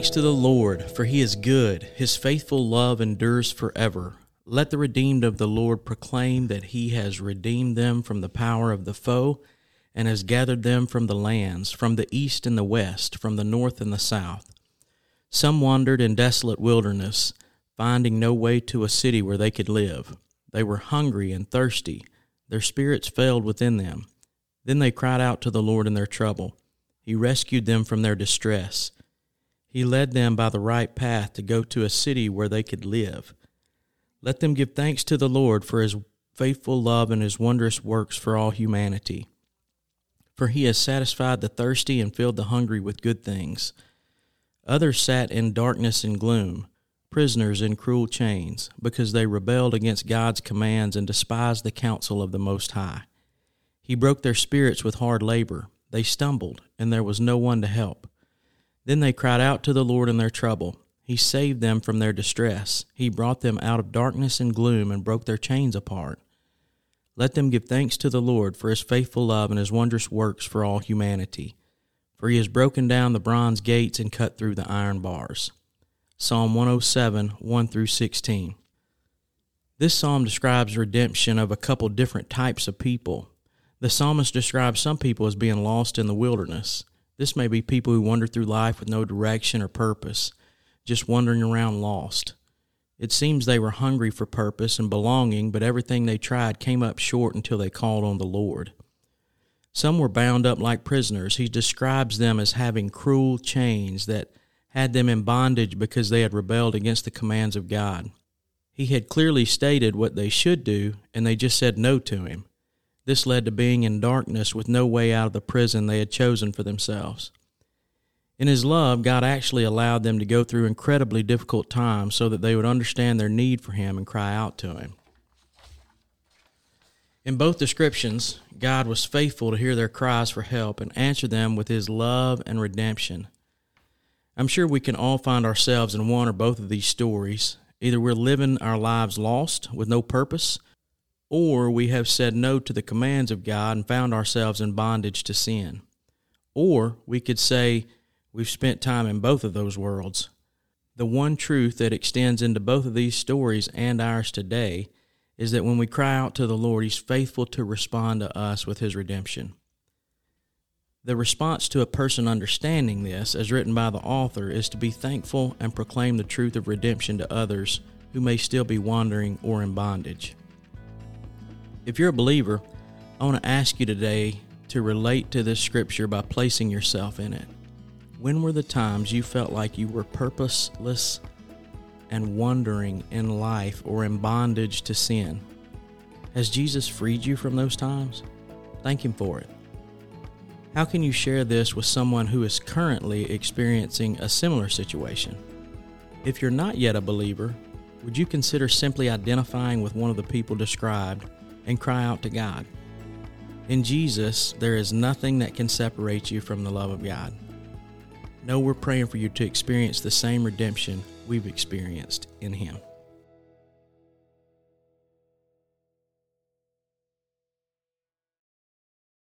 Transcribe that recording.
thanks to the Lord, for he is good. His faithful love endures forever. Let the redeemed of the Lord proclaim that he has redeemed them from the power of the foe and has gathered them from the lands, from the east and the west, from the north and the south. Some wandered in desolate wilderness, finding no way to a city where they could live. They were hungry and thirsty. Their spirits failed within them. Then they cried out to the Lord in their trouble. He rescued them from their distress. He led them by the right path to go to a city where they could live. Let them give thanks to the Lord for his faithful love and his wondrous works for all humanity. For he has satisfied the thirsty and filled the hungry with good things. Others sat in darkness and gloom, prisoners in cruel chains, because they rebelled against God's commands and despised the counsel of the Most High. He broke their spirits with hard labor. They stumbled, and there was no one to help. Then they cried out to the Lord in their trouble. He saved them from their distress. He brought them out of darkness and gloom and broke their chains apart. Let them give thanks to the Lord for his faithful love and his wondrous works for all humanity. For he has broken down the bronze gates and cut through the iron bars. Psalm 107, 1 through 16. This psalm describes redemption of a couple different types of people. The psalmist describes some people as being lost in the wilderness. This may be people who wander through life with no direction or purpose, just wandering around lost. It seems they were hungry for purpose and belonging, but everything they tried came up short until they called on the Lord. Some were bound up like prisoners. He describes them as having cruel chains that had them in bondage because they had rebelled against the commands of God. He had clearly stated what they should do, and they just said no to him. This led to being in darkness with no way out of the prison they had chosen for themselves. In His love, God actually allowed them to go through incredibly difficult times so that they would understand their need for Him and cry out to Him. In both descriptions, God was faithful to hear their cries for help and answer them with His love and redemption. I'm sure we can all find ourselves in one or both of these stories. Either we're living our lives lost with no purpose or we have said no to the commands of God and found ourselves in bondage to sin. Or we could say we've spent time in both of those worlds. The one truth that extends into both of these stories and ours today is that when we cry out to the Lord, He's faithful to respond to us with His redemption. The response to a person understanding this, as written by the author, is to be thankful and proclaim the truth of redemption to others who may still be wandering or in bondage. If you're a believer, I want to ask you today to relate to this scripture by placing yourself in it. When were the times you felt like you were purposeless and wandering in life or in bondage to sin? Has Jesus freed you from those times? Thank Him for it. How can you share this with someone who is currently experiencing a similar situation? If you're not yet a believer, would you consider simply identifying with one of the people described and cry out to God. In Jesus, there is nothing that can separate you from the love of God. Know we're praying for you to experience the same redemption we've experienced in Him.